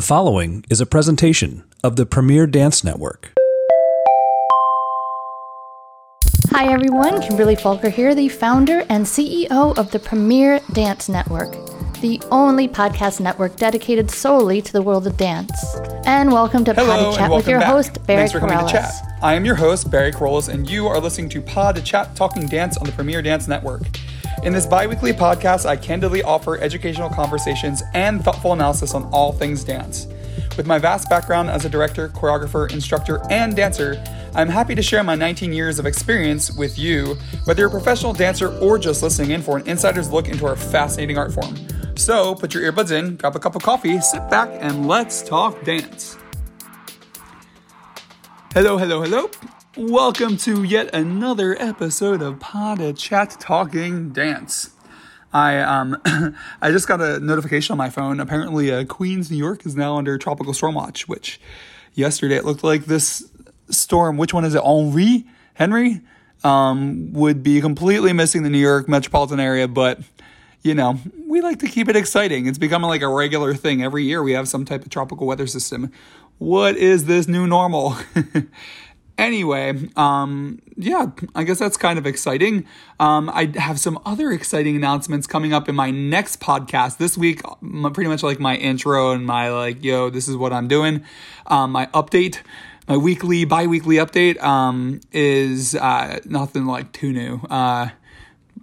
The following is a presentation of the Premier Dance Network. Hi everyone, Kimberly Falker here, the founder and CEO of the Premier Dance Network, the only podcast network dedicated solely to the world of dance. And welcome to Hello, Pod de Chat and with welcome your back. host, Barry Thanks for coming to Kerollis. chat. I am your host, Barry Kerollis, and you are listening to Pod de Chat Talking Dance on the Premier Dance Network. In this bi weekly podcast, I candidly offer educational conversations and thoughtful analysis on all things dance. With my vast background as a director, choreographer, instructor, and dancer, I'm happy to share my 19 years of experience with you, whether you're a professional dancer or just listening in for an insider's look into our fascinating art form. So put your earbuds in, grab a cup of coffee, sit back, and let's talk dance. Hello, hello, hello. Welcome to yet another episode of Pod Chat Talking Dance. I um I just got a notification on my phone. Apparently, uh, Queens, New York, is now under tropical storm watch. Which yesterday it looked like this storm. Which one is it? Henri Henry um would be completely missing the New York metropolitan area, but you know, we like to keep it exciting. It's becoming like a regular thing. Every year we have some type of tropical weather system. What is this new normal? anyway, um, yeah, I guess that's kind of exciting. Um, I have some other exciting announcements coming up in my next podcast this week. Pretty much like my intro and my like, yo, this is what I'm doing. Um, my update my weekly, bi-weekly update um, is uh, nothing like too new. Uh,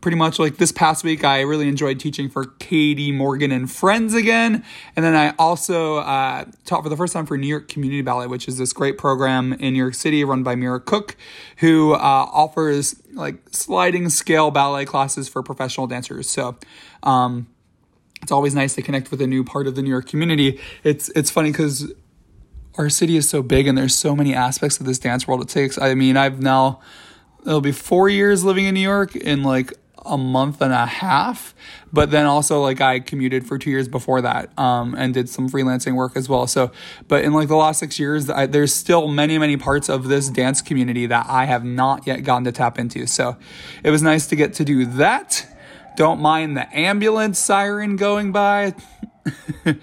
pretty much like this past week, I really enjoyed teaching for Katie Morgan and Friends again. And then I also uh, taught for the first time for New York Community Ballet, which is this great program in New York City run by Mira Cook, who uh, offers like sliding scale ballet classes for professional dancers. So, um, it's always nice to connect with a new part of the New York community. It's it's funny because our city is so big and there's so many aspects of this dance world it takes. I mean, I've now it'll be four years living in New York in like a month and a half, but then also like I commuted for two years before that um, and did some freelancing work as well. So, but in like the last six years, I, there's still many many parts of this dance community that I have not yet gotten to tap into. So, it was nice to get to do that. Don't mind the ambulance siren going by.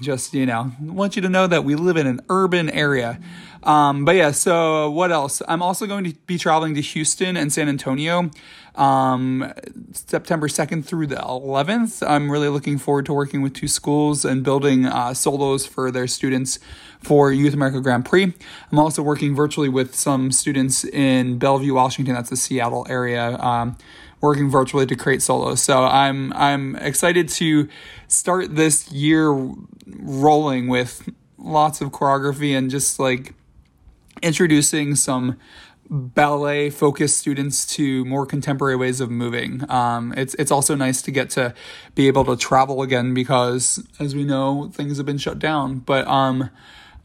just you know want you to know that we live in an urban area um, but yeah so what else? I'm also going to be traveling to houston and san antonio um, september 2nd through the 11th i'm really looking forward to working with two schools and building uh, solos for their students for youth america grand prix. I'm also working virtually with some students in bellevue washington that's the seattle area um, working virtually to create solos. So I'm I'm excited to start this year rolling with lots of choreography and just like introducing some ballet focused students to more contemporary ways of moving. Um, it's it's also nice to get to be able to travel again because as we know things have been shut down. But um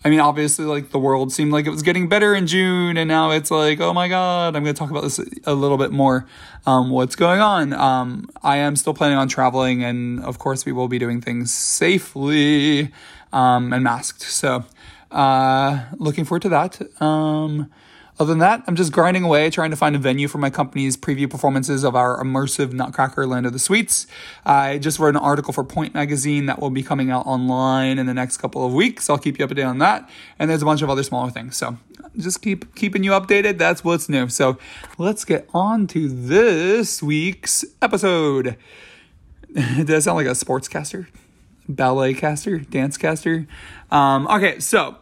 I mean, obviously, like the world seemed like it was getting better in June, and now it's like, oh my God, I'm going to talk about this a little bit more. Um, what's going on? Um, I am still planning on traveling, and of course, we will be doing things safely um, and masked. So, uh, looking forward to that. Um, other than that, I'm just grinding away, trying to find a venue for my company's preview performances of our immersive Nutcracker Land of the Sweets. I just wrote an article for Pointe Magazine that will be coming out online in the next couple of weeks. I'll keep you up to date on that. And there's a bunch of other smaller things. So just keep keeping you updated. That's what's new. So let's get on to this week's episode. Does that sound like a sportscaster? Ballet caster? Dance caster? Um, okay, so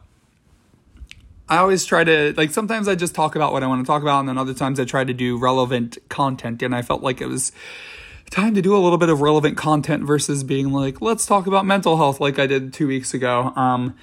I always try to like sometimes I just talk about what I want to talk about, and then other times I try to do relevant content. And I felt like it was time to do a little bit of relevant content versus being like, let's talk about mental health like I did two weeks ago. Um,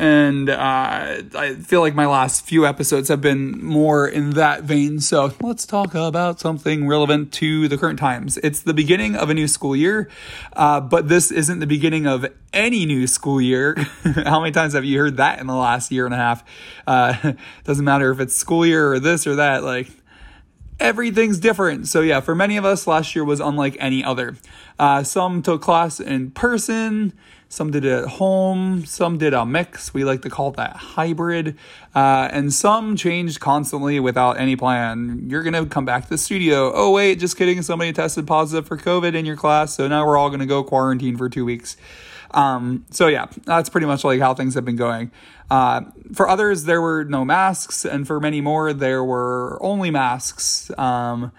and uh, I feel like my last few episodes have been more in that vein. So let's talk about something relevant to the current times. It's the beginning of a new school year, uh, but this isn't the beginning of any new school year. How many times have you heard that in the last year and a half? Uh, doesn't matter if it's school year or this or that. Like everything's different. So yeah, for many of us, last year was unlike any other. Uh, some took class in person. Some did it at home. Some did a mix. We like to call that hybrid. Uh, and some changed constantly without any plan. You're going to come back to the studio. Oh, wait, just kidding. Somebody tested positive for COVID in your class. So now we're all going to go quarantine for two weeks. Um, so yeah, that's pretty much like how things have been going. Uh, for others, there were no masks, and for many more, there were only masks. Um,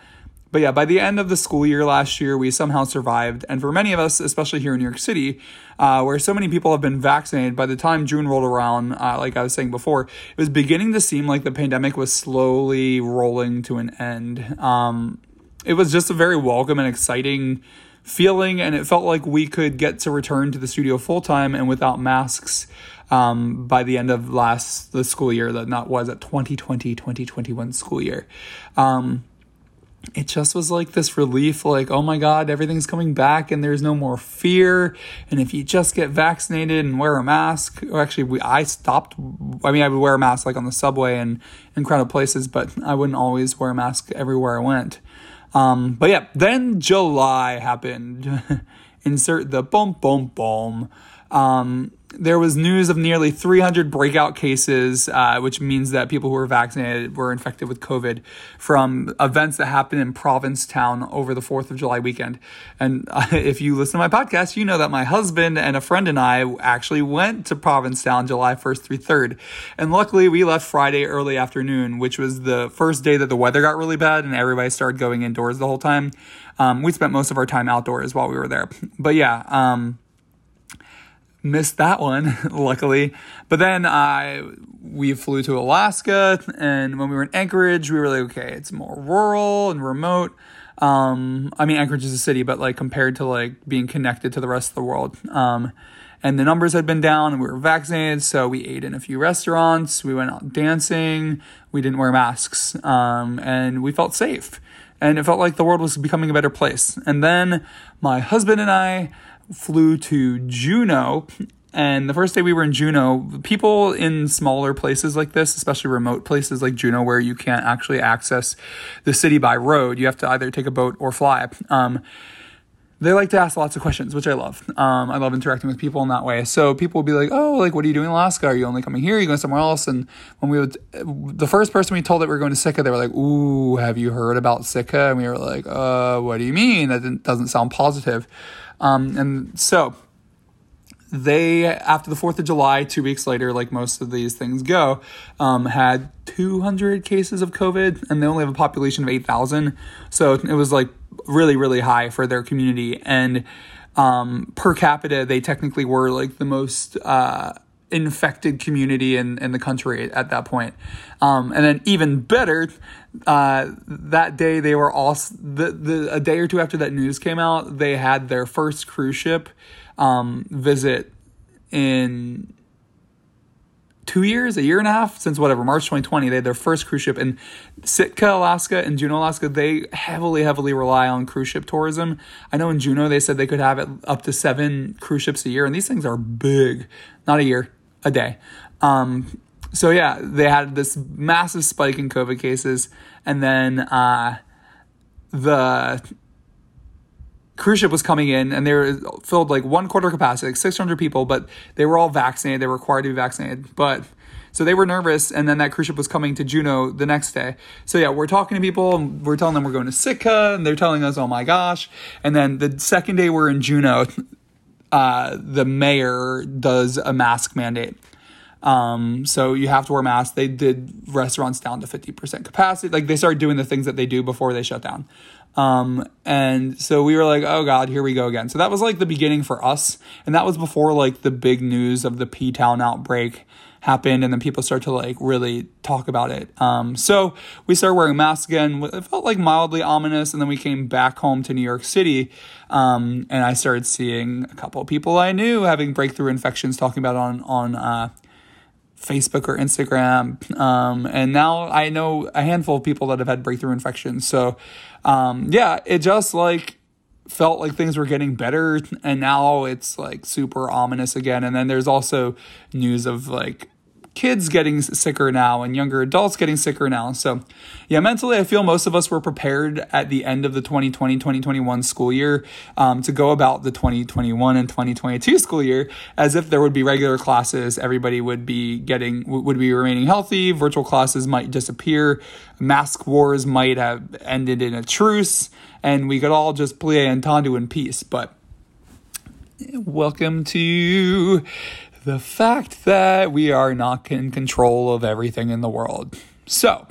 but yeah, by the end of the school year last year, we somehow survived. And for many of us, especially here in New York City, uh, where so many people have been vaccinated, by the time June rolled around, uh, like I was saying before, it was beginning to seem like the pandemic was slowly rolling to an end. Um, it was just a very welcome and exciting feeling, and it felt like we could get to return to the studio full time and without masks. Um, by the end of last the school year that not was at 2020 2021 school year um, it just was like this relief like oh my god everything's coming back and there's no more fear. And if you just get vaccinated and wear a mask or actually we, i stopped i mean i would wear a mask like on the subway and in crowded places but i wouldn't always wear a mask everywhere i went. Um, but yeah then july happened. Insert the boom boom boom um, there was news of nearly 300 breakout cases, uh, which means that people who were vaccinated were infected with COVID from events that happened in Provincetown over the 4th of July weekend. And uh, if you listen to my podcast, you know that my husband and a friend and I actually went to Provincetown July 1st through 3rd. And luckily, we left Friday early afternoon, which was the first day that the weather got really bad and everybody started going indoors the whole time. Um, we spent most of our time outdoors while we were there. But yeah, um, missed that one, luckily. But then I we flew to Alaska, and when we were in Anchorage, we were like, okay, it's more rural and remote. Um, I mean, Anchorage is a city, but like compared to like being connected to the rest of the world. Um, and the numbers had been down, and we were vaccinated, so we ate in a few restaurants. We went out dancing. We didn't wear masks, um, and we felt safe. And it felt like the world was becoming a better place. And then my husband and I flew to Juneau. And the first day we were in Juneau, people in smaller places like this, especially remote places like Juneau, where you can't actually access the city by road, you have to either take a boat or fly. Um, they like to ask lots of questions, which I love. Um, I love interacting with people in that way. So people will be like, "Oh, like, what are you doing in Alaska? Are you only coming here? Are you going somewhere else?" And when we would, the first person we told that we were going to Sitka, they were like, "Ooh, have you heard about Sitka?" And we were like, "Uh, what do you mean? That doesn't sound positive." Um, and so they, after the 4th of July, two weeks later, like most of these things go, um, had 200 cases of COVID and they only have a population of 8,000. So it was like really, really high for their community. And um, per capita, they technically were like the most. Uh, infected community in, in the country at that point. Um, and then even better, uh, that day they were all the, the a day or two after that news came out, they had their first cruise ship um, visit in two years, a year and a half since whatever March 2020. They had their first cruise ship in Sitka, Alaska, and Juneau, Alaska. They heavily, heavily rely on cruise ship tourism. I know in Juneau they said they could have it up to seven cruise ships a year, and these things are big. Not a year, a day. Um, so yeah, they had this massive spike in COVID cases, and then uh, the cruise ship was coming in, and they were filled like one quarter capacity, like 600 people, but they were all vaccinated. They were required to be vaccinated, but so they were nervous, and then that cruise ship was coming to Juneau the next day. So yeah, we're talking to people, and we're telling them we're going to Sitka, and they're telling us, "Oh my gosh!" And then the second day we're in Juneau, uh, the mayor does a mask mandate. Um, so you have to wear masks. They did restaurants down to 50% capacity. Like they started doing the things that they do before they shut down. Um, and so we were like, oh God, here we go again. So that was like the beginning for us. And that was before like the big news of the P Town outbreak happened and then people start to like really talk about it. Um, so we started wearing masks again. It felt like mildly ominous. And then we came back home to New York City. Um, and I started seeing a couple of people I knew having breakthrough infections talking about on, on, uh, Facebook or Instagram. Um, and now I know a handful of people that have had breakthrough infections. So, um, yeah, it just like felt like things were getting better. And now it's like super ominous again. And then there's also news of like kids getting sicker now and younger adults getting sicker now. So, yeah, mentally, I feel most of us were prepared at the end of the 2020 2021 school year um, to go about the 2021 and 2022 school year as if there would be regular classes. Everybody would be getting, would be remaining healthy. Virtual classes might disappear. Mask wars might have ended in a truce and we could all just plié and tendu in peace. But Welcome to the fact that we are not in control of everything in the world. So,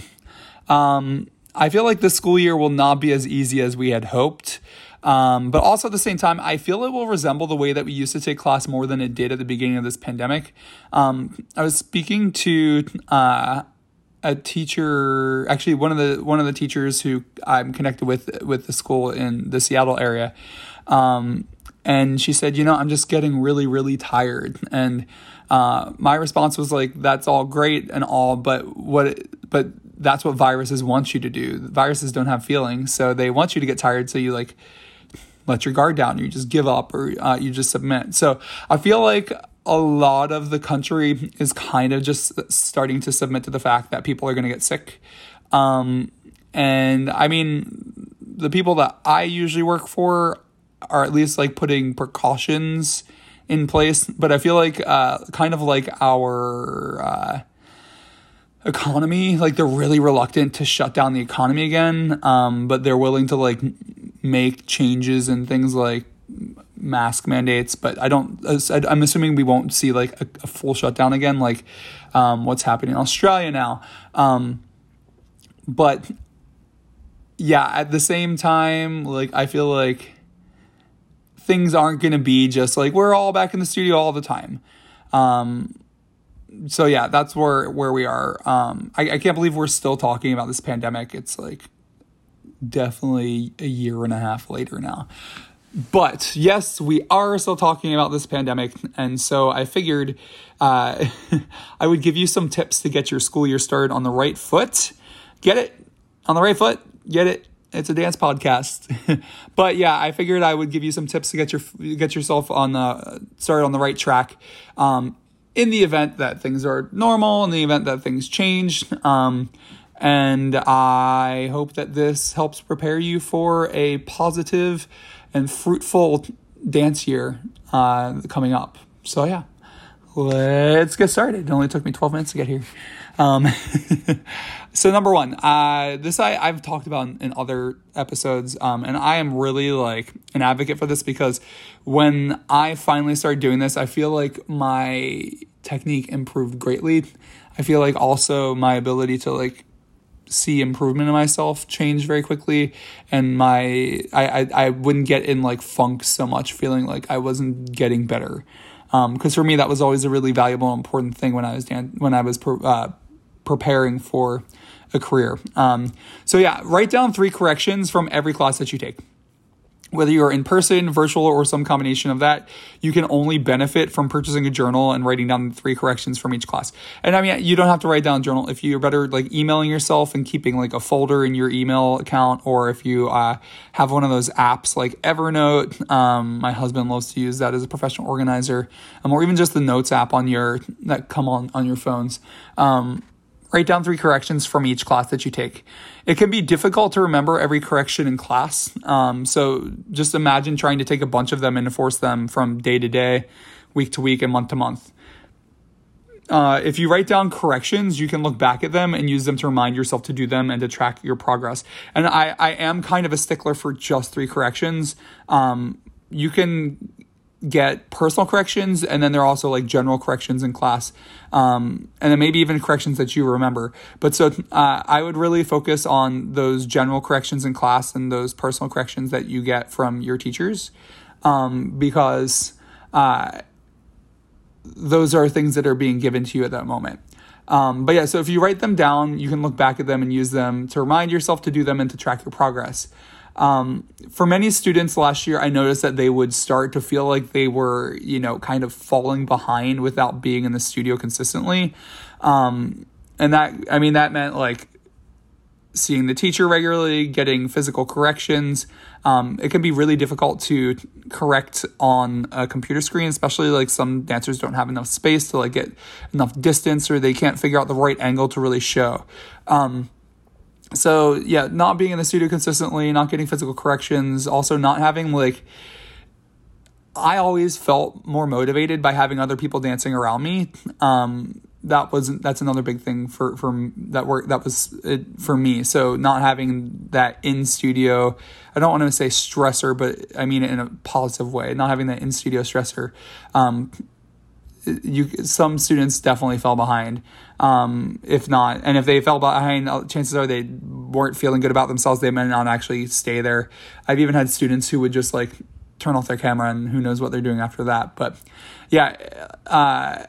um, I feel like the school year will not be as easy as we had hoped. Um, but also at the same time, I feel it will resemble the way that we used to take class more than it did at the beginning of this pandemic. Um, I was speaking to uh, a teacher, actually one of the one of the teachers who I'm connected with with the school in the Seattle area. Um, and she said, you know, I'm just getting really, really tired. And uh, my response was like, that's all great and all, but what, but that's what viruses want you to do. Viruses don't have feelings, so they want you to get tired. So you like let your guard down, you just give up, or uh, you just submit. So I feel like a lot of the country is kind of just starting to submit to the fact that people are going to get sick. Um, and I mean, the people that I usually work for are at least like putting precautions in place. But I feel like uh, kind of like our uh, economy, like they're really reluctant to shut down the economy again. Um, but they're willing to like make changes and things like mask mandates. But I don't. I'm assuming we won't see like a, a full shutdown again, like um, what's happening in Australia now. Um, but yeah, at the same time, like I feel like things aren't going to be just like we're all back in the studio all the time. Um, so yeah, that's where where we are. Um, I, I can't believe we're still talking about this pandemic. It's like definitely a year and a half later now. But yes, we are still talking about this pandemic, and so I figured uh, I would give you some tips to get your school year started on the right foot. Get it on the right foot. Get it it's a dance podcast. but yeah, I figured I would give you some tips to get your get yourself on the started on the right track. Um, in the event that things are normal, in the event that things change. Um, and I hope that this helps prepare you for a positive and fruitful dance year uh, coming up. So yeah, let's get started. It only took me 12 minutes to get here. Um, so number one, uh, this I, I've talked about in, in other episodes, um, and I am really like an advocate for this because when I finally started doing this, I feel like my technique improved greatly. I feel like also my ability to like see improvement in myself change very quickly and my I, I, I wouldn't get in like funk so much feeling like I wasn't getting better because um, for me that was always a really valuable important thing when I was dan- when I was uh, preparing for a career. Um, so, yeah, write down three corrections from every class that you take. Whether you're in person, virtual, or some combination of that, you can only benefit from purchasing a journal and writing down three corrections from each class. And I mean, you don't have to write down a journal if you're better like emailing yourself and keeping like a folder in your email account, or if you uh, have one of those apps like Evernote. Um, my husband loves to use that as a professional organizer, um, or even just the Notes app on your that come on on your phones. Um, Write down three corrections from each class that you take. It can be difficult to remember every correction in class. Um, so just imagine trying to take a bunch of them and enforce them from day to day, week to week, and month to month. Uh, if you write down corrections, you can look back at them and use them to remind yourself to do them and to track your progress. And I, I am kind of a stickler for just three corrections. Um, you can get personal corrections and then there are also like general corrections in class um, and then maybe even corrections that you remember. But so uh, i would really focus on those general corrections in class and those personal corrections that you get from your teachers um, because uh, those are things that are being given to you at that moment. Um, but yeah so if you write them down you can look back at them and use them to remind yourself to do them and to track your progress um, for many students last year, I noticed that they would start to feel like they were, you know, kind of falling behind without being in the studio consistently. Um, and that, I mean, that meant like seeing the teacher regularly, getting physical corrections. Um, it can be really difficult to correct on a computer screen, especially like some dancers don't have enough space to like get enough distance or they can't figure out the right angle to really show. Um, so yeah, not being in the studio consistently, not getting physical corrections, also not having like I always felt more motivated by having other people dancing around me. Um, that wasn't that's another big thing for for that work that was it for me so not having that in studio i don't want to say stressor but i mean it in a positive way not having that in studio stressor um, you some students definitely fell behind um, if not and if they fell behind uh, chances are they weren't feeling good about themselves they might not actually stay there i've even had students who would just like turn off their camera and who knows what they're doing after that but yeah uh,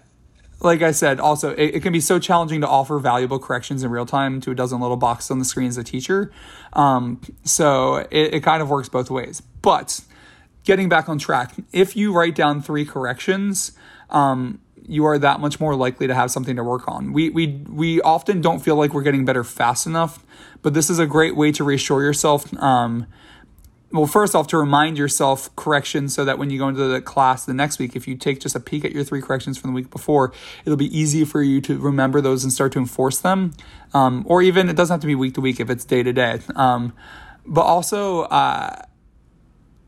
like I said, also it, it, can be so challenging to offer valuable corrections in real time to a dozen little boxes on the screen as a teacher. Um, so it, it kind of works both ways. But getting back on track, if you write down three corrections, um, you are that much more likely to have something to work on. We we we often don't feel like we're getting better fast enough, but this is a great way to reassure yourself. Um, well, first off, to remind yourself corrections so that when you go into the class the next week, if you take just a peek at your three corrections from the week before, it'll be easy for you to remember those and start to enforce them. Um, or even it doesn't have to be week to week if it's day to day. Um, but also, uh,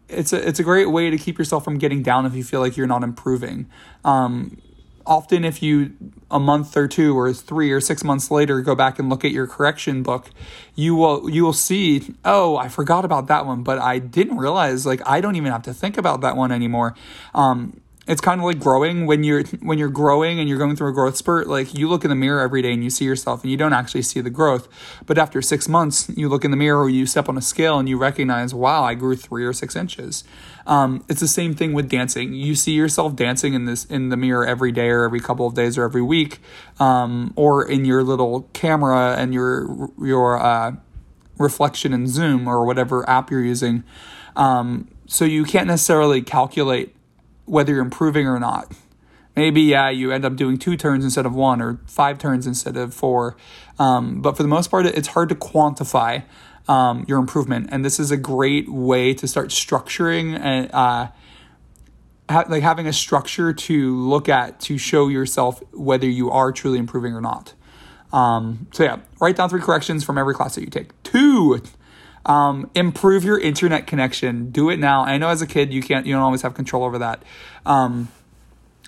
it's a it's a great way to keep yourself from getting down if you feel like you're not improving. Um, often if you a month or two or three or six months later go back and look at your correction book you will you will see oh i forgot about that one but i didn't realize like i don't even have to think about that one anymore um, it's kind of like growing. When you're when you're growing and you're going through a growth spurt like you look in the mirror every day and you see yourself and you don't actually see the growth. But after six months you look in the mirror or you step on a scale and you recognize wow i grew three or six inches. Um, it's the same thing with dancing. You see yourself dancing in this in the mirror every day or every couple of days or every week um, or in your little camera and your your uh, reflection in zoom or whatever app you're using. Um, so you can't necessarily calculate whether you're improving or not. Maybe, yeah, you end up doing two turns instead of one or five turns instead of four. Um, but for the most part, it's hard to quantify um, your improvement. And this is a great way to start structuring and, uh, ha- like having a structure to look at to show yourself whether you are truly improving or not. Um, so yeah, write down three corrections from every class that you take. Two, um, improve your internet connection. Do it now. I know as a kid you can't, you don't always have control over that. Um,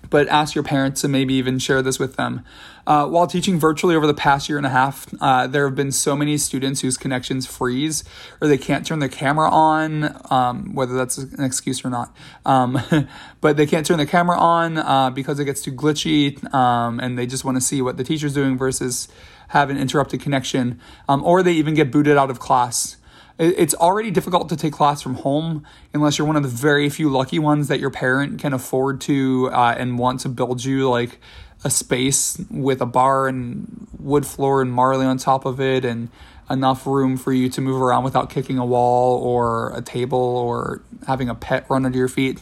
but ask your parents and maybe even share this with them. Uh, while teaching virtually over the past year and a half, uh, there have been so many students whose connections freeze or they can't turn their camera on, um, whether that's an excuse or not. Um, but they can't turn the camera on uh, because it gets too glitchy um, and they just want to see what the teacher's doing versus have an interrupted connection, um, or they even get booted out of class it's already difficult to take class from home unless you're one of the very few lucky ones that your parent can afford to uh, and want to build you like a space with a bar and wood floor and marley on top of it and enough room for you to move around without kicking a wall or a table or having a pet run under your feet.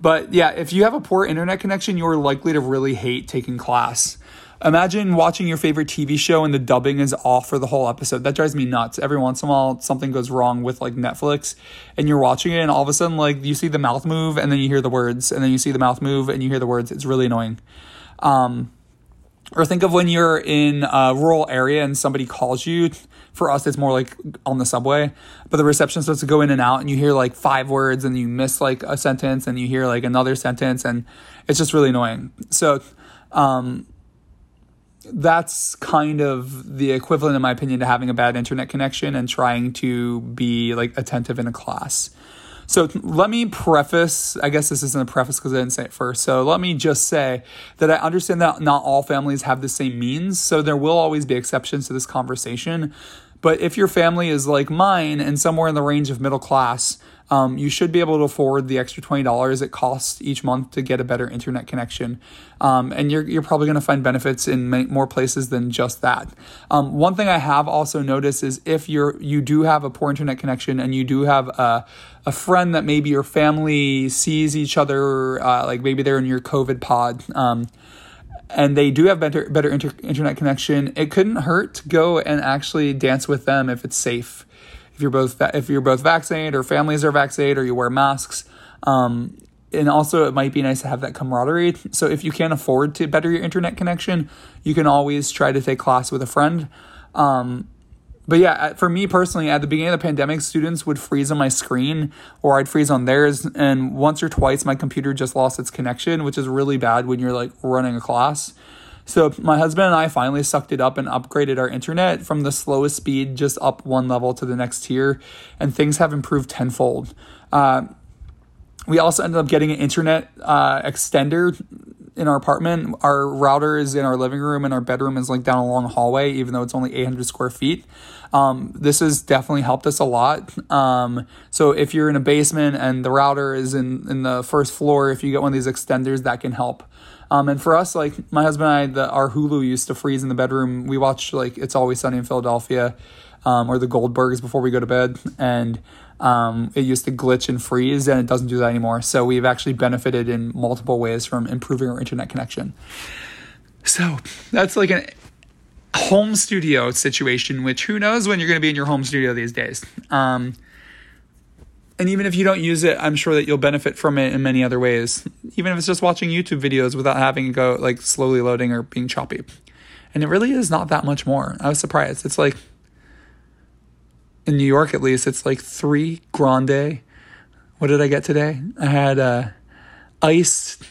But yeah, if you have a poor internet connection, you're likely to really hate taking class. Imagine watching your favorite TV show and the dubbing is off for the whole episode. That drives me nuts. Every once in a while, something goes wrong with like Netflix and you're watching it and all of a sudden, like you see the mouth move and then you hear the words and then you see the mouth move and you hear the words. It's really annoying. Um, or think of when you're in a rural area and somebody calls you. For us, it's more like on the subway, but the reception starts to go in and out, and you hear like five words, and you miss like a sentence, and you hear like another sentence, and it's just really annoying. So, um, that's kind of the equivalent, in my opinion, to having a bad internet connection and trying to be like attentive in a class. So let me preface, I guess this isn't a preface because I didn't say it first. So let me just say that I understand that not all families have the same means. So there will always be exceptions to this conversation. But if your family is like mine and somewhere in the range of middle class, um, you should be able to afford the extra $20 it costs each month to get a better internet connection. Um, and you're, you're probably going to find benefits in many, more places than just that. Um, one thing I have also noticed is if you're, you do have a poor internet connection and you do have a, a friend that maybe your family sees each other, uh, like maybe they're in your COVID pod, um, and they do have better better inter- internet connection, it couldn't hurt to go and actually dance with them if it's safe. If you're both if you're both vaccinated or families are vaccinated or you wear masks, um, and also it might be nice to have that camaraderie. So if you can't afford to better your internet connection, you can always try to take class with a friend. Um, but yeah, for me personally, at the beginning of the pandemic, students would freeze on my screen or I'd freeze on theirs. And once or twice, my computer just lost its connection, which is really bad when you're like running a class. So my husband and I finally sucked it up and upgraded our internet from the slowest speed just up one level to the next tier, and things have improved tenfold. Uh, we also ended up getting an internet uh, extender in our apartment. Our router is in our living room, and our bedroom is like down a long hallway, even though it's only 800 square feet. Um, this has definitely helped us a lot. Um, so if you're in a basement and the router is in, in the first floor, if you get one of these extenders, that can help. Um, and for us, like my husband and I, the, our Hulu used to freeze in the bedroom. We watched like It's Always Sunny in Philadelphia um, or the Goldbergs before we go to bed, and um, it used to glitch and freeze, and it doesn't do that anymore. So we've actually benefited in multiple ways from improving our internet connection. So that's like a home studio situation, which who knows when you're going to be in your home studio these days. Um, and even if you don't use it, I'm sure that you'll benefit from it in many other ways. Even if it's just watching YouTube videos without having to go like slowly loading or being choppy. And it really is not that much more. I was surprised. It's like in New York at least, it's like three grande. What did I get today? I had uh, iced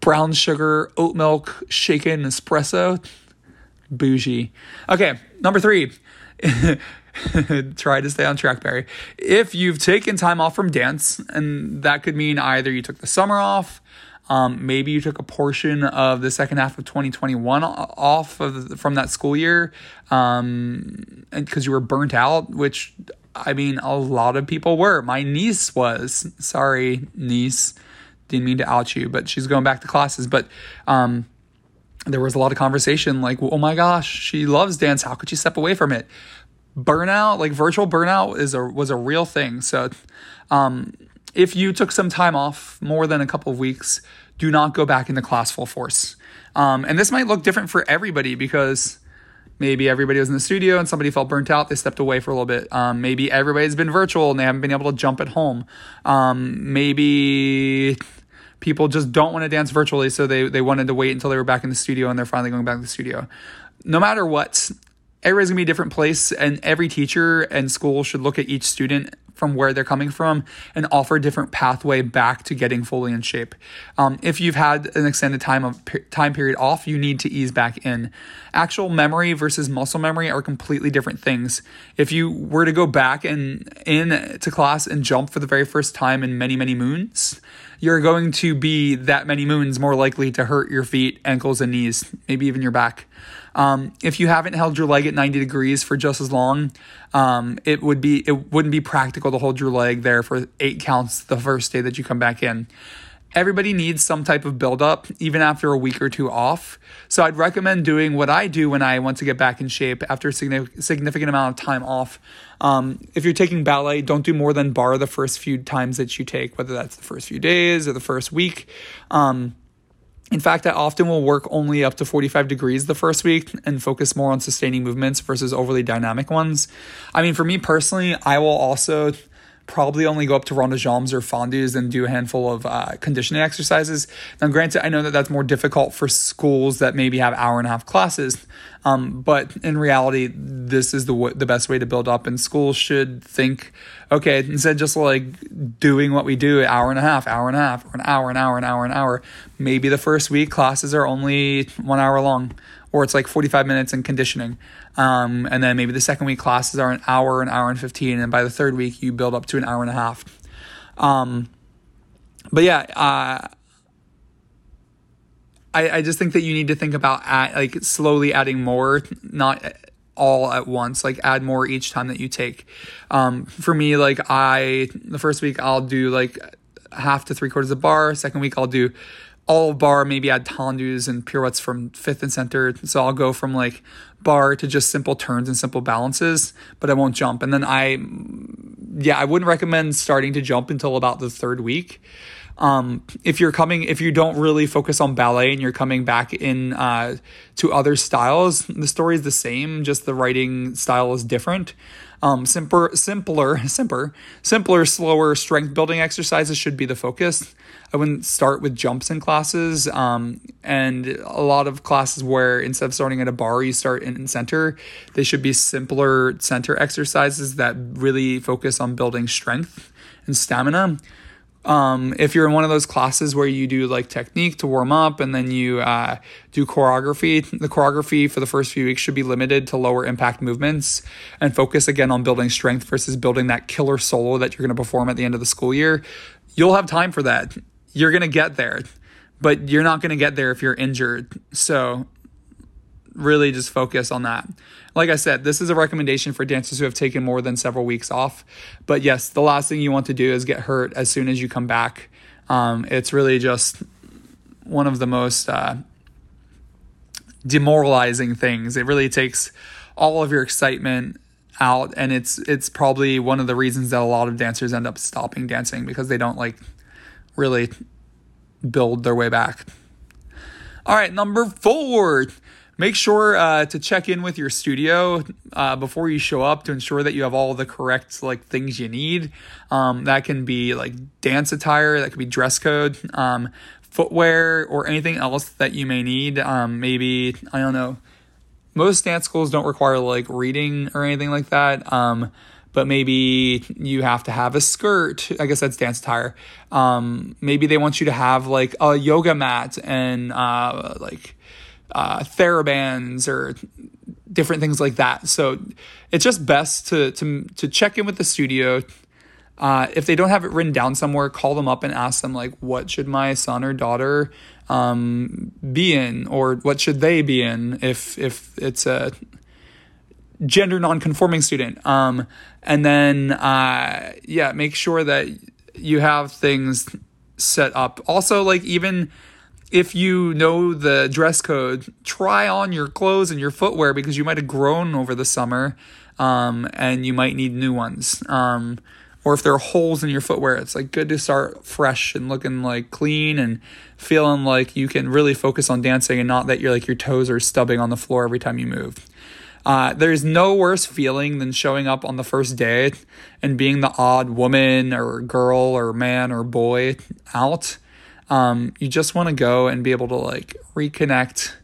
brown sugar, oat milk, shaken espresso. Bougie. Okay, number three. Try to stay on track, Barry. If you've taken time off from dance, and that could mean either you took the summer off, um, maybe you took a portion of the second half of 2021 off of from that school year um, because you were burnt out, which I mean, a lot of people were. My niece was. Sorry, niece. Didn't mean to out you, but she's going back to classes. But um, there was a lot of conversation like, oh my gosh, she loves dance. How could she step away from it? Burnout, like virtual burnout, is a was a real thing. So, um, if you took some time off, more than a couple of weeks, do not go back into class full force. Um, and this might look different for everybody because maybe everybody was in the studio and somebody felt burnt out, they stepped away for a little bit. Um, maybe everybody's been virtual and they haven't been able to jump at home. Um, maybe people just don't want to dance virtually, so they, they wanted to wait until they were back in the studio and they're finally going back to the studio. No matter what, everybody's gonna be a different place, and every teacher and school should look at each student from where they're coming from and offer a different pathway back to getting fully in shape. Um, if you've had an extended time of time period off, you need to ease back in. Actual memory versus muscle memory are completely different things. If you were to go back and in to class and jump for the very first time in many many moons, you're going to be that many moons more likely to hurt your feet, ankles, and knees, maybe even your back. Um, if you haven't held your leg at 90 degrees for just as long, um, it would be it wouldn't be practical to hold your leg there for eight counts the first day that you come back in. Everybody needs some type of buildup, even after a week or two off. So I'd recommend doing what I do when I want to get back in shape after a significant amount of time off. Um, if you're taking ballet, don't do more than bar the first few times that you take, whether that's the first few days or the first week. Um, in fact, I often will work only up to 45 degrees the first week and focus more on sustaining movements versus overly dynamic ones. I mean, for me personally, I will also probably only go up to rond de jambes or fondus and do a handful of uh, conditioning exercises. Now, granted, I know that that's more difficult for schools that maybe have hour and a half classes, um, but in reality, this is the w- the best way to build up. And schools should think, okay, instead of just like doing what we do, hour and a half, hour and a half, or an hour, an hour, an hour, an hour. Maybe the first week classes are only one hour long or it's like 45 minutes in conditioning. Um, and then maybe the second week classes are an hour, an hour and 15. And by the third week, you build up to an hour and a half. Um, but yeah, uh, I, I just think that you need to think about at, like slowly adding more, not all at once like add more each time that you take um, for me like i the first week i'll do like half to three quarters of bar second week i'll do all bar maybe add tendus and pirouettes from fifth and center. So I'll go from like barre to just simple turns and simple balances, but I won't jump. And then I, yeah, I wouldn't recommend starting to jump until about the third week. Um, if you're coming, if you don't really focus on ballet and you're coming back in uh, to other styles, the story is the same, just the writing style is different. Um, simpler, simpler, simpler, simpler, slower strength building exercises should be the focus. I wouldn't start with jumps in classes. Um, and a lot of classes where instead of starting at a bar, you start in, in center. They should be simpler center exercises that really focus on building strength and stamina. um, if you're in one of those classes where you do like technique to warm up and then you uh, do choreography, the choreography for the first few weeks should be limited to lower impact movements and focus again on building strength versus building that killer solo that you're going to perform at the end of the school year. You'll have time for that. You're going to get there, but you're not going to get there if you're injured. So really just focus on that. Like I said, this is a recommendation for dancers who have taken more than several weeks off. But yes, the last thing you want to do is get hurt as soon as you come back. Um, it's really just one of the most uh, demoralizing things. It really takes all of your excitement out, and it's it's probably one of the reasons that a lot of dancers end up stopping dancing because they don't like really build their way back. All right, number four. Make sure uh, to check in with your studio uh, before you show up to ensure that you have all the correct like things you need. Um, that can be like dance attire that could be dress code um, footwear or anything else that you may need. Um, maybe i don't know most dance schools don't require like reading or anything like that. Um, but maybe you have to have a skirt. I guess that's dance attire. Um, maybe they want you to have like a yoga mat and uh, like uh, therabands or different things like that. So it's just best to to to check in with the studio. Uh, if they don't have it written down somewhere, call them up and ask them like, what should my son or daughter um, be in, or what should they be in if if it's a gender non-conforming student. Um, and then uh, yeah, make sure that you have things set up. Also, like even if you know the dress code, try on your clothes and your footwear because you might have grown over the summer um, and you might need new ones. Um, or if there are holes in your footwear, it's like good to start fresh and looking like clean and feeling like you can really focus on dancing and not that you're like your toes are stubbing on the floor every time you move. Uh, there's no worse feeling than showing up on the first day and being the odd woman or girl or man or boy out um, you just want to go and be able to like reconnect,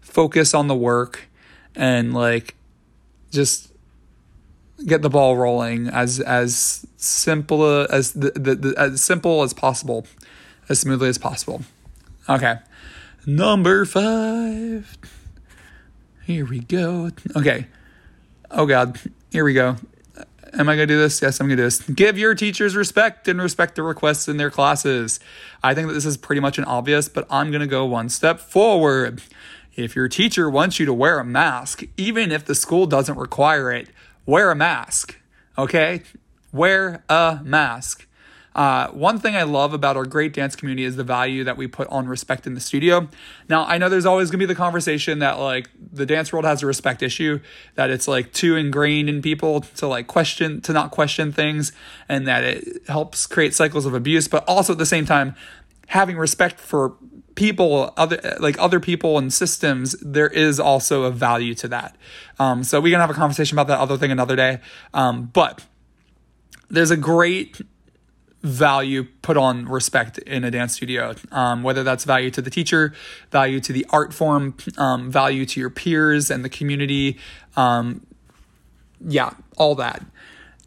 focus on the work, and like just get the ball rolling as as simple as the, the, the as simple as possible, as smoothly as possible. Okay, number five. Here we go. Okay. Oh God. Here we go. Am I going to do this? Yes, I'm going to do this. Give your teachers respect and respect the requests in their classes. I think that this is pretty much an obvious, but I'm going to go one step forward. If your teacher wants you to wear a mask, even if the school doesn't require it, wear a mask. Okay? Wear a mask. Uh, one thing I love about our great dance community is the value that we put on respect in the studio. Now, I know there's always going to be the conversation that like the dance world has a respect issue, that it's like too ingrained in people to like question, to not question things, and that it helps create cycles of abuse. But also at the same time, having respect for people other like other people and systems there is also a value to that um, so we can have a conversation about that other thing another day um, but there's a great value put on respect in a dance studio, um, whether that's value to the teacher, value to the art form, um, value to your peers and the community. Um, yeah, all that.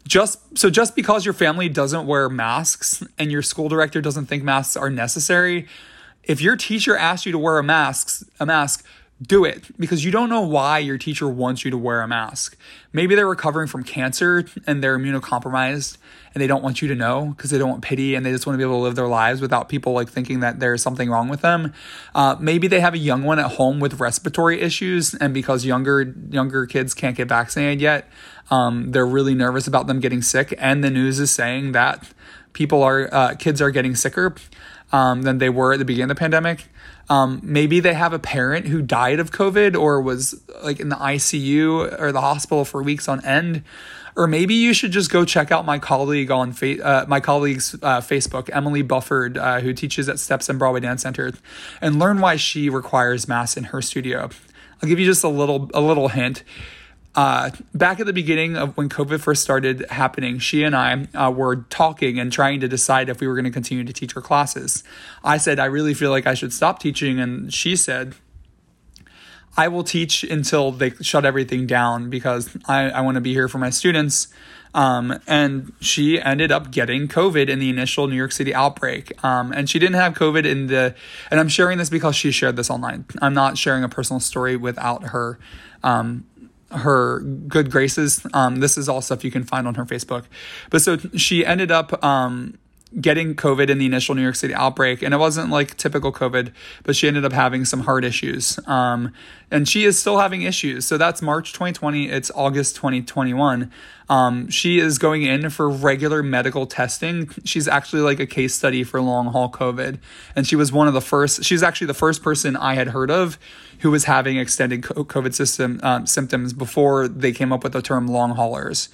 Just so just because your family doesn't wear masks and your school director doesn't think masks are necessary, if your teacher asks you to wear a mask, a mask, do it because you don't know why your teacher wants you to wear a mask. Maybe they're recovering from cancer and they're immunocompromised and they don't want you to know because they don't want pity and they just want to be able to live their lives without people like thinking that there's something wrong with them. Uh, maybe they have a young one at home with respiratory issues and because younger younger kids can't get vaccinated yet, um, they're really nervous about them getting sick and the news is saying that people are uh, kids are getting sicker um, than they were at the beginning of the pandemic. Um, maybe they have a parent who died of COVID or was like in the ICU or the hospital for weeks on end. Or maybe you should just go check out my colleague on fa- uh, my colleague's uh, Facebook, Emily Bufford, uh, who teaches at Steps and Broadway Dance Center, and learn why she requires masks in her studio. I'll give you just a little a little hint. Uh, back at the beginning of when COVID first started happening, she and I uh, were talking and trying to decide if we were going to continue to teach her classes. I said, I really feel like I should stop teaching. And she said, I will teach until they shut everything down because I, I want to be here for my students. Um, and she ended up getting COVID in the initial New York City outbreak. Um, and she didn't have COVID in the, and I'm sharing this because she shared this online. I'm not sharing a personal story without her, um, her good graces. Um, this is all stuff you can find on her Facebook. But so she ended up, um, getting COVID in the initial New York City outbreak, and it wasn't like typical COVID, but she ended up having some heart issues. Um, and she is still having issues. So that's March 2020. It's August 2021. Um, she is going in for regular medical testing. She's actually like a case study for long haul COVID, and she was one of the first. She's actually the first person I had heard of who was having extended COVID system um, symptoms before they came up with the term long haulers.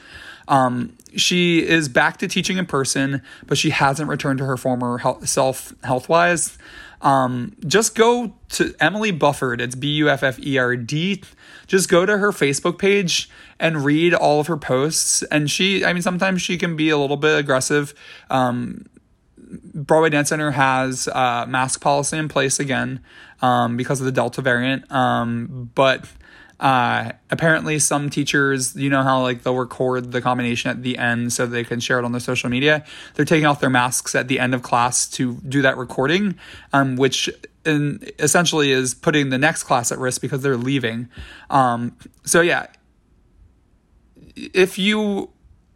Um, she is back to teaching in person, but she hasn't returned to her former health, self health wise. Um, just go to Emily Bufford. It's B U F F E R D. Just go to her Facebook page and read all of her posts. And she, I mean, sometimes she can be a little bit aggressive. Um, Broadway Dance Center has uh, mask policy in place again um, because of the Delta variant. Um, but uh, apparently, some teachers, you know how like they'll record the combination at the end so they can share it on their social media. They're taking off their masks at the end of class to do that recording, um, which in, essentially is putting the next class at risk because they're leaving. Um, so yeah, if you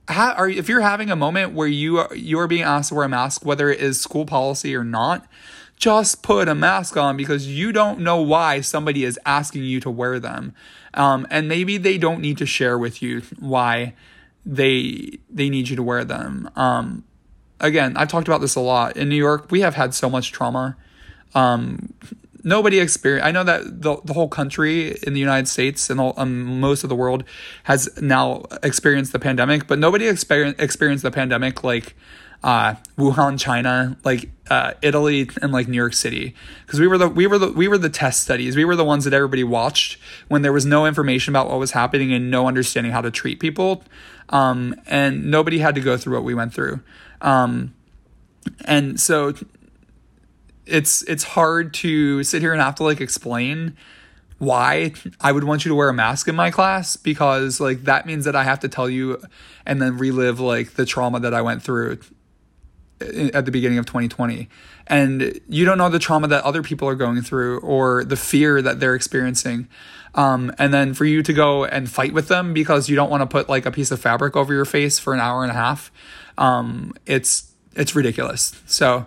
ha- are if you're having a moment where you are, you are being asked to wear a mask, whether it is school policy or not, just put a mask on because you don't know why somebody is asking you to wear them. Um, and maybe they don't need to share with you why they they need you to wear them. Um, again, I've talked about this a lot. In New York, we have had so much trauma. Um, nobody experienced. I know that the, the whole country in the United States and all, um, most of the world has now experienced the pandemic, but nobody experienced experienced the pandemic like uh, Wuhan, China, like uh, Italy, and like New York City, because we were the we were the we were the test studies. We were the ones that everybody watched when there was no information about what was happening and no understanding how to treat people, um, and nobody had to go through what we went through, um, and so it's it's hard to sit here and have to like explain why I would want you to wear a mask in my class because like that means that I have to tell you and then relive like the trauma that I went through at the beginning of 2020 and you don't know the trauma that other people are going through or the fear that they're experiencing. Um, and then for you to go and fight with them because you don't want to put like a piece of fabric over your face for an hour and a half um, it's it's ridiculous. So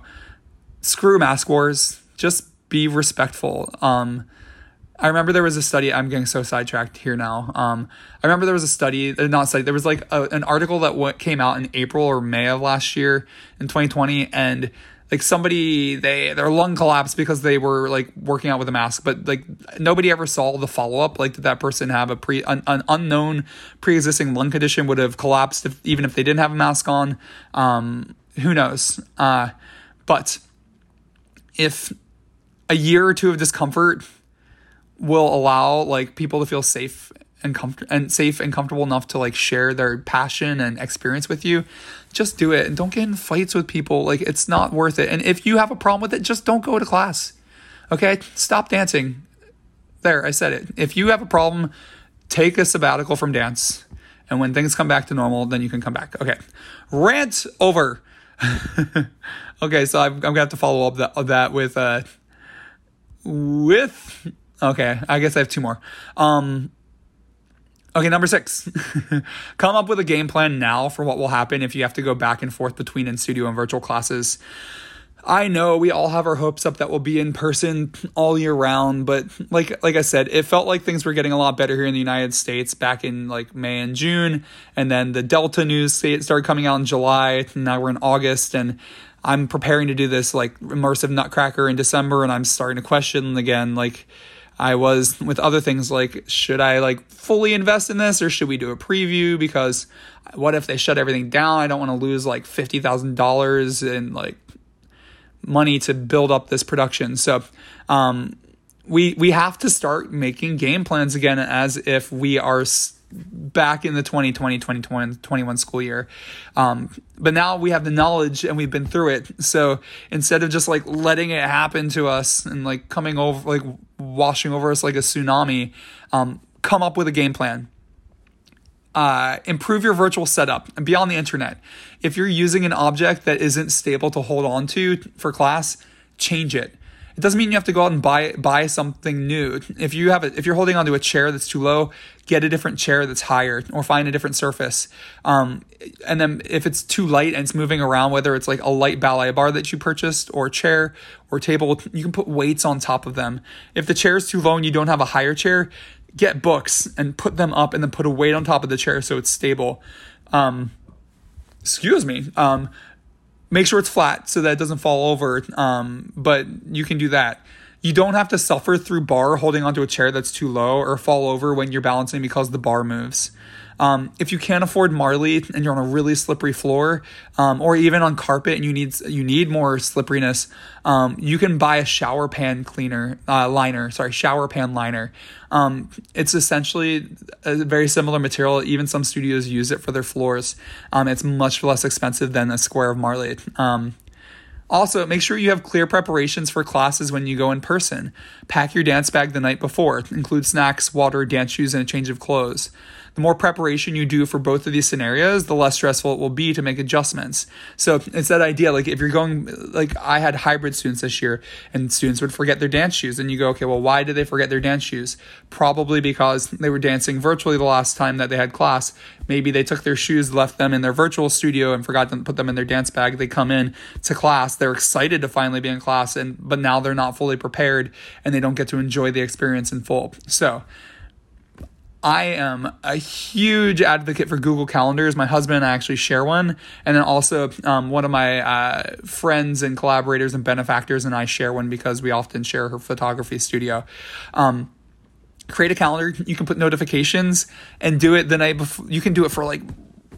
screw mask wars just be respectful um, I remember there was a study. I'm getting so sidetracked here now. Um, I remember there was a study, uh, not study. There was like a, an article that w- came out in April or May of last year in 2020, and like somebody they their lung collapsed because they were like working out with a mask, but like nobody ever saw the follow up. Like did that person have a pre an, an unknown pre existing lung condition would have collapsed if, even if they didn't have a mask on? Um, who knows? Uh, but if a year or two of discomfort will allow like people to feel safe and comfort and safe and comfortable enough to like share their passion and experience with you just do it. And don't get in fights with people. Like it's not worth it. And if you have a problem with it just don't go to class. Okay? Stop dancing. There i said it. If you have a problem take a sabbatical from dance. And when things come back to normal then you can come back. Okay. Rant over okay so i'm, I'm gonna have to follow up that, that with uh with Okay, I guess I have two more. Um, okay, number six. Come up with a game plan now for what will happen if you have to go back and forth between in studio and virtual classes. I know we all have our hopes up that we'll be in person all year round, but like like I said, it felt like things were getting a lot better here in the United States back in like May and June, and then the Delta news started coming out in July. And now we're in August, and I'm preparing to do this like immersive Nutcracker in December, and I'm starting to question again like I was with other things like should I like fully invest in this or should we do a preview because what if they shut everything down? I don't want to lose like $50,000 in like money to build up this production. So, um, we we have to start making game plans again as if we are back in the 2020 2021 school year. Um, but now we have the knowledge and we've been through it. So instead of just like letting it happen to us and like coming over like washing over us like a tsunami um, come up with a game plan uh, improve your virtual setup and be on the internet. If you're using an object that isn't stable to hold on to for class, change it. It doesn't mean you have to go out and buy buy something new. If you have a, if you're holding onto a chair that's too low, get a different chair that's higher, or find a different surface. Um, and then if it's too light and it's moving around, whether it's like a light ballet barre that you purchased, or chair or table, you can put weights on top of them. If the chair is too low and you don't have a higher chair, get books and put them up and then put a weight on top of the chair so it's stable. Um, excuse me. Um, make sure it's flat so that it doesn't fall over. Um, but you can do that. You don't have to suffer through barre holding onto a chair that's too low or fall over when you're balancing because the barre moves. Um, if you can't afford Marley and you're on a really slippery floor, um, or even on carpet and you need you need more slipperiness, um, you can buy a shower pan cleaner uh, liner. Sorry, shower pan liner. Um, it's essentially a very similar material. Even some studios use it for their floors. Um, it's much less expensive than a square of Marley. Um, also, make sure you have clear preparations for classes when you go in person. Pack your dance bag the night before. Include snacks, water, dance shoes, and a change of clothes the more preparation you do for both of these scenarios, the less stressful it will be to make adjustments. So it's that idea like if you're going, like I had hybrid students this year and students would forget their dance shoes. And you go, okay, well, why did they forget their dance shoes? Probably because they were dancing virtually the last time that they had class. Maybe they took their shoes, left them in their virtual studio, and forgot to put them in their dance bag. They come in to class, they're excited to finally be in class, and but now they're not fully prepared and they don't get to enjoy the experience in full. So I am a huge advocate for Google Calendars. My husband and I actually share one. And then also, um, one of my uh, friends and collaborators and benefactors and I share one because we often share her photography studio. Um, create a calendar. You can put notifications and do it the night before. You can do it for like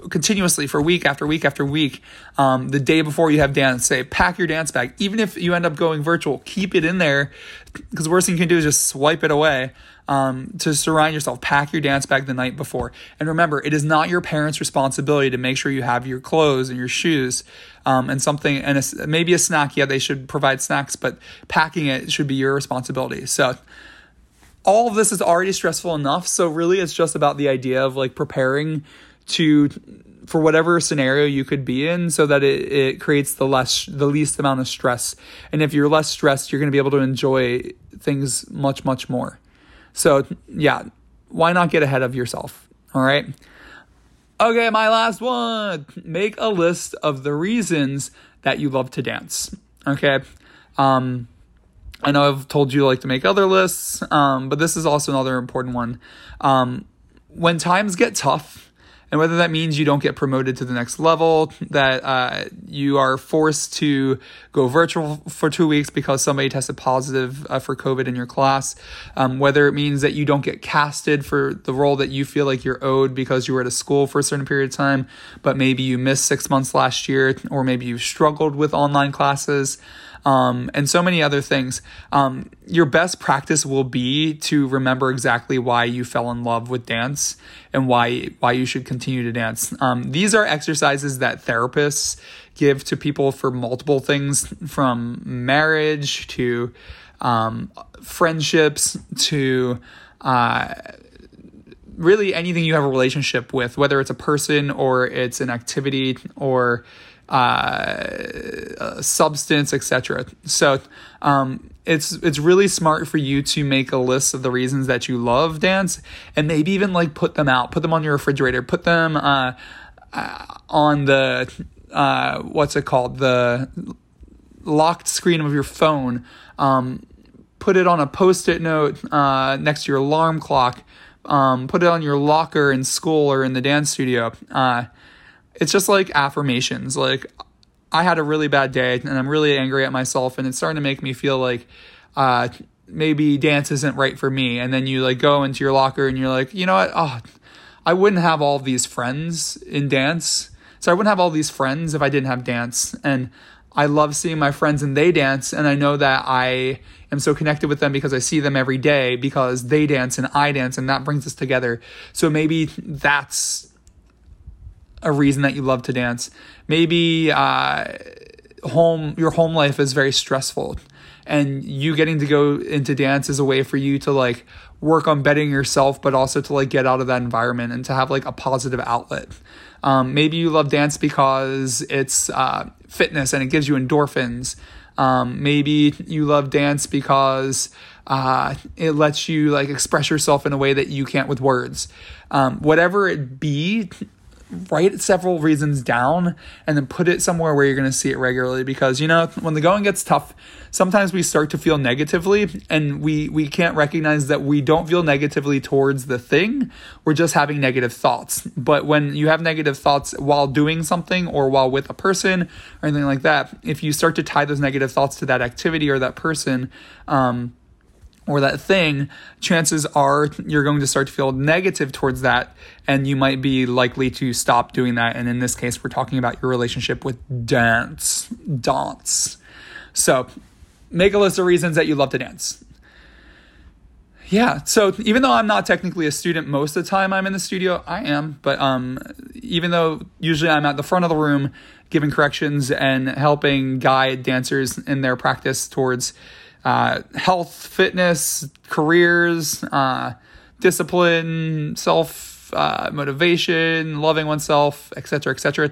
continuously for week after week after week. Um, the day before you have dance, say pack your dance bag. Even if you end up going virtual, keep it in there because the worst thing you can do is just swipe it away um, to surround yourself. Pack your dance bag the night before. And remember, it is not your parents' responsibility to make sure you have your clothes and your shoes um, and something, and a, maybe a snack. Yeah, they should provide snacks, but packing it should be your responsibility. So, all of this is already stressful enough. So, really, it's just about the idea of like preparing to for whatever scenario you could be in so that it, it creates the less the least amount of stress and if you're less stressed you're going to be able to enjoy things much much more so, yeah, why not get ahead of yourself? All right. Okay, my last one. Make a list of the reasons that you love to dance. Okay. Um, I know I've told you like to make other lists, um, but this is also another important one. Um, when times get tough, and whether that means you don't get promoted to the next level, that uh, you are forced to go virtual for two weeks because somebody tested positive uh, for COVID in your class, um, whether it means that you don't get casted for the role that you feel like you're owed because you were at a school for a certain period of time, but maybe you missed six months last year, or maybe you struggled with online classes um, and so many other things. Um, your best practice will be to remember exactly why you fell in love with dance and why why you should continue to dance. Um, these are exercises that therapists give to people for multiple things, from marriage to um, friendships to uh, really anything you have a relationship with, whether it's a person or it's an activity or uh, substance, etc. So um, it's it's really smart for you to make a list of the reasons that you love dance, and maybe even like put them out, put them on your refrigerator, put them uh, uh, on the uh, what's it called the locked screen of your phone. Um, put it on a post-it note uh, next to your alarm clock. Um, put it on your locker in school or in the dance studio. Uh, it's just like affirmations. Like I had a really bad day and I'm really angry at myself and it's starting to make me feel like uh, maybe dance isn't right for me. And then you like go into your locker and you're like, you know what? Oh, I wouldn't have all these friends in dance. So I wouldn't have all these friends if I didn't have dance. And I love seeing my friends and they dance, and I know that I am so connected with them because I see them every day because they dance and I dance, and that brings us together. So maybe that's a reason that you love to dance. Maybe uh, home your home life is very stressful, and you getting to go into dance is a way for you to like work on bettering yourself, but also to like get out of that environment and to have like a positive outlet. Um, maybe you love dance because it's uh, fitness and it gives you endorphins. Um, maybe you love dance because uh, it lets you like express yourself in a way that you can't with words. Um, whatever it be, write several reasons down and then put it somewhere where you're going to see it regularly because you know when the going gets tough sometimes we start to feel negatively and we we can't recognize that we don't feel negatively towards the thing. We're just having negative thoughts. But when you have negative thoughts while doing something or while with a person or anything like that if you start to tie those negative thoughts to that activity or that person um, or that thing, chances are you're going to start to feel negative towards that, and you might be likely to stop doing that. And in this case, we're talking about your relationship with dance. Dance. So make a list of reasons that you love to dance. Yeah, so even though I'm not technically a student most of the time I'm in the studio, I am, but um, even though usually I'm at the front of the room giving corrections and helping guide dancers in their practice towards uh, health, fitness, careers, uh, discipline, self uh, motivation, loving oneself, etc., etc.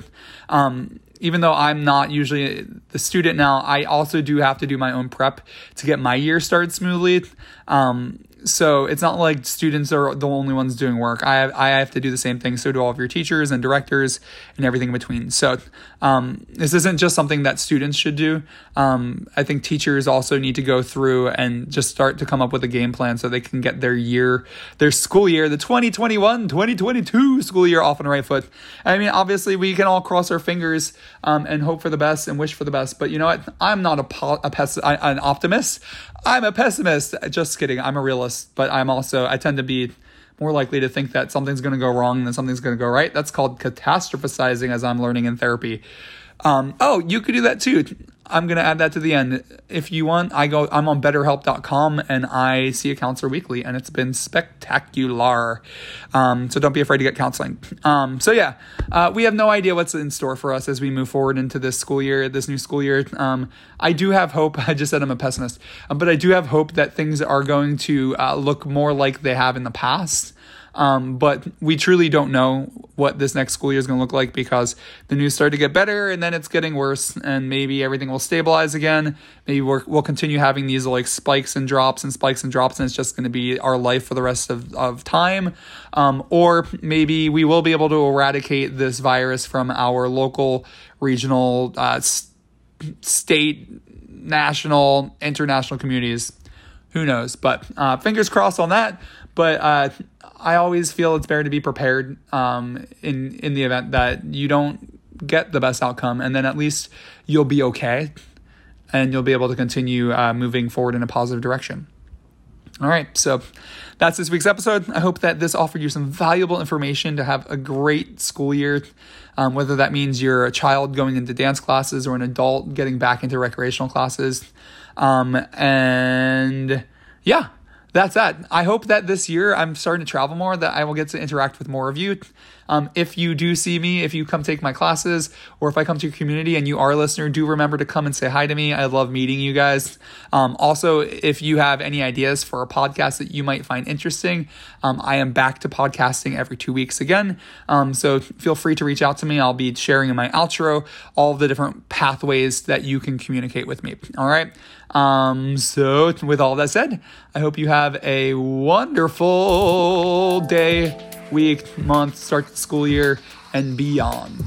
Um, even though I'm not usually the student now, I also do have to do my own prep to get my year started smoothly. Um, so it's not like students are the only ones doing work. I have, I have to do the same thing. So do all of your teachers and directors and everything in between. So um, this isn't just something that students should do. Um, I think teachers also need to go through and just start to come up with a game plan so they can get their year, their school year, the 2021 2022 school year off on the right foot. I mean, obviously, we can all cross our fingers um, and hope for the best and wish for the best. But you know what? I'm not a, po- a pes- an optimist. I'm a pessimist. Just kidding. I'm a realist, but I'm also, I tend to be more likely to think that something's going to go wrong than something's going to go right. That's called catastrophizing, as I'm learning in therapy. Um, oh, you could do that too. I'm gonna add that to the end. If you want, I go. I'm on BetterHelp.com and I see a counselor weekly, and it's been spectacular. Um, so don't be afraid to get counseling. Um, so yeah, uh, we have no idea what's in store for us as we move forward into this school year, this new school year. Um, I do have hope. I just said I'm a pessimist, um, but I do have hope that things are going to uh, look more like they have in the past. Um, but we truly don't know what this next school year is going to look like because the news started to get better and then it's getting worse and maybe everything will stabilize again. Maybe we will continue having these like spikes and drops and spikes and drops and it's just going to be our life for the rest of, of time. Um, or maybe we will be able to eradicate this virus from our local, regional, uh, state, national, international communities. Who knows? But uh, fingers crossed on that. But uh, I always feel it's better to be prepared um, in in the event that you don't get the best outcome, and then at least you'll be okay, and you'll be able to continue uh, moving forward in a positive direction. All right, so that's this week's episode. I hope that this offered you some valuable information to have a great school year, um, whether that means you're a child going into dance classes or an adult getting back into recreational classes. Um, and yeah, that's that. I hope that this year I'm starting to travel more, that I will get to interact with more of you. Um, if you do see me, if you come take my classes, or if I come to your community and you are a listener, do remember to come and say hi to me. I love meeting you guys. Um, also, if you have any ideas for a podcast that you might find interesting, um, I am back to podcasting every two weeks again. Um, so feel free to reach out to me. I'll be sharing in my outro all the different pathways that you can communicate with me. All right. Um, so, with all that said, I hope you have a wonderful day, week, month, start the school year, and beyond.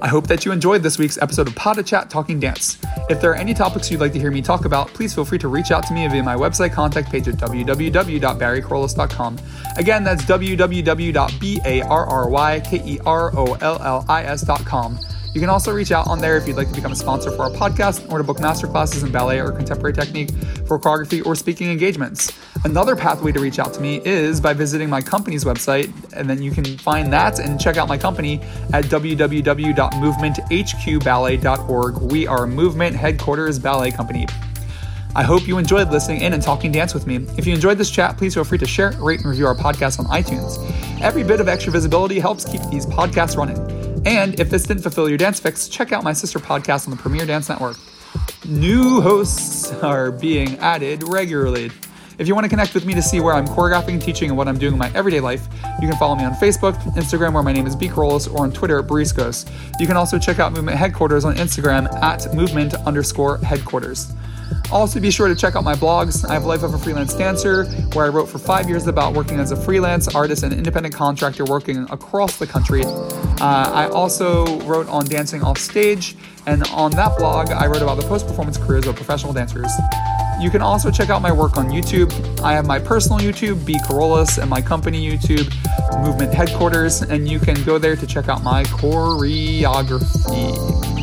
I hope that you enjoyed this week's episode of Pod Chat Talking Dance. If there are any topics you'd like to hear me talk about, please feel free to reach out to me via my website contact page at www.barrykerollis.com. Again, that's www.barrykerollis.com. You can also reach out on there if you'd like to become a sponsor for our podcast or to book masterclasses in ballet or contemporary technique for choreography or speaking engagements. Another pathway to reach out to me is by visiting my company's website, and then you can find that and check out my company at www.movementhqballet.org. We are Movement Headquarters Ballet Company. I hope you enjoyed listening in and talking dance with me. If you enjoyed this chat, please feel free to share, rate, and review our podcast on iTunes. Every bit of extra visibility helps keep these podcasts running. And if this didn't fulfill your dance fix, check out my sister podcast on the Premier Dance Network. New hosts are being added regularly. If you want to connect with me to see where I'm choreographing, teaching, and what I'm doing in my everyday life, you can follow me on Facebook, Instagram, where my name is B. Kerollis, or on Twitter at Bariscos. You can also check out Movement Headquarters on Instagram at movement underscore headquarters. Also, be sure to check out my blogs. I have Life of a Freelance Dancer, where I wrote for five years about working as a freelance artist and independent contractor working across the country. Uh, I also wrote on dancing off stage, and on that blog, I wrote about the post performance careers of professional dancers. You can also check out my work on YouTube. I have my personal YouTube, B. Kerollis, and my company YouTube, Movement Headquarters, and you can go there to check out my choreography.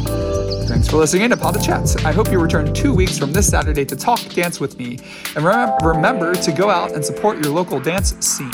Thanks for listening in to Pod de Chats. I hope you return two weeks from this Saturday to talk dance with me. And remember to go out and support your local dance scene.